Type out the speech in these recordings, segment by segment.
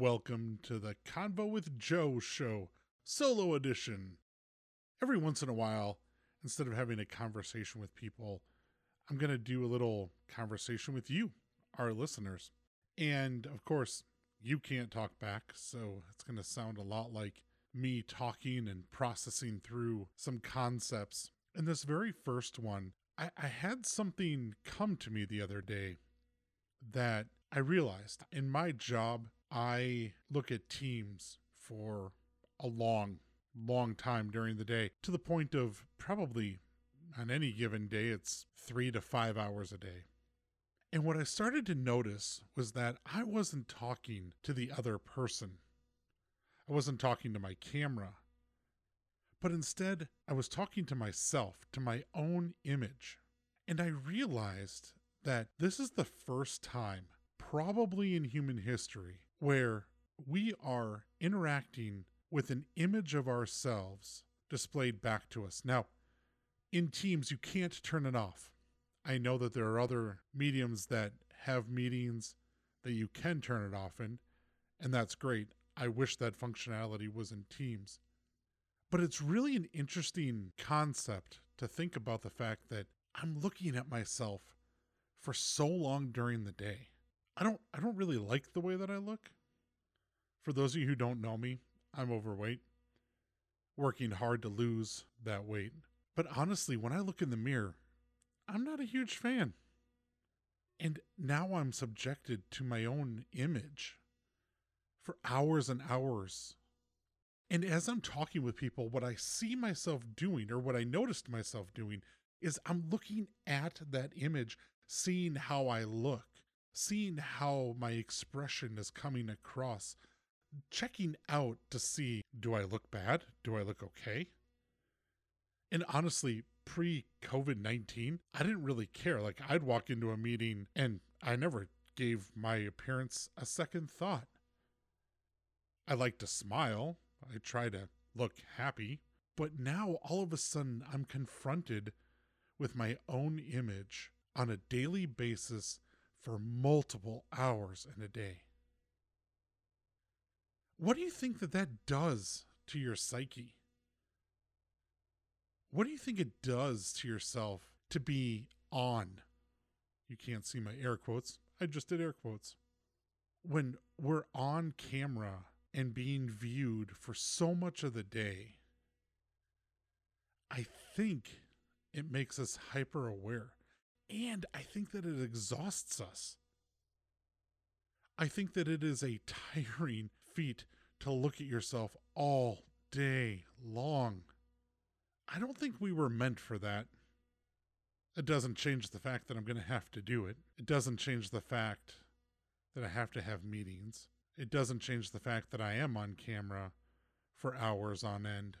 Welcome to the Convo with Joe show, solo edition. Every once in a while, instead of having a conversation with people, I'm going to do a little conversation with you, our listeners. And of course, you can't talk back, so it's going to sound a lot like me talking and processing through some concepts. In this very first one, I, I had something come to me the other day that I realized in my job, I look at teams for a long, long time during the day to the point of probably on any given day, it's three to five hours a day. And what I started to notice was that I wasn't talking to the other person. I wasn't talking to my camera. But instead, I was talking to myself, to my own image. And I realized that this is the first time, probably in human history, where we are interacting with an image of ourselves displayed back to us. Now, in Teams, you can't turn it off. I know that there are other mediums that have meetings that you can turn it off in, and that's great. I wish that functionality was in Teams. But it's really an interesting concept to think about the fact that I'm looking at myself for so long during the day. I don't I don't really like the way that I look. For those of you who don't know me, I'm overweight, working hard to lose that weight. But honestly, when I look in the mirror, I'm not a huge fan. And now I'm subjected to my own image for hours and hours. And as I'm talking with people, what I see myself doing, or what I noticed myself doing, is I'm looking at that image, seeing how I look, seeing how my expression is coming across, checking out to see do I look bad? Do I look okay? And honestly, pre COVID 19, I didn't really care. Like, I'd walk into a meeting and I never gave my appearance a second thought. I like to smile, I try to look happy. But now all of a sudden, I'm confronted with my own image on a daily basis for multiple hours in a day. What do you think that that does to your psyche? What do you think it does to yourself to be on? You can't see my air quotes. I just did air quotes. When we're on camera and being viewed for so much of the day, I think it makes us hyper aware. And I think that it exhausts us. I think that it is a tiring feat to look at yourself all day long. I don't think we were meant for that. It doesn't change the fact that I'm going to have to do it. It doesn't change the fact that I have to have meetings. It doesn't change the fact that I am on camera for hours on end.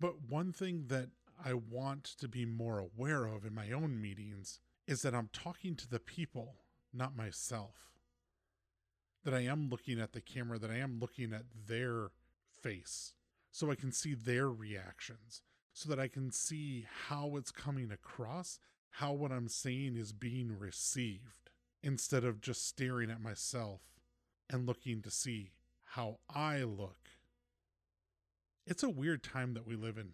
But one thing that I want to be more aware of in my own meetings is that I'm talking to the people, not myself. That I am looking at the camera, that I am looking at their face so I can see their reactions, so that I can see how it's coming across, how what I'm saying is being received, instead of just staring at myself and looking to see how I look. It's a weird time that we live in,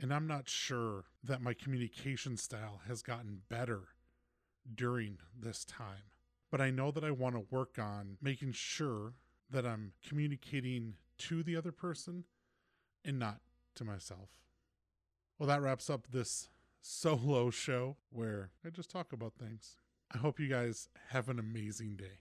and I'm not sure that my communication style has gotten better during this time. But I know that I want to work on making sure that I'm communicating to the other person and not to myself. Well, that wraps up this solo show where I just talk about things. I hope you guys have an amazing day.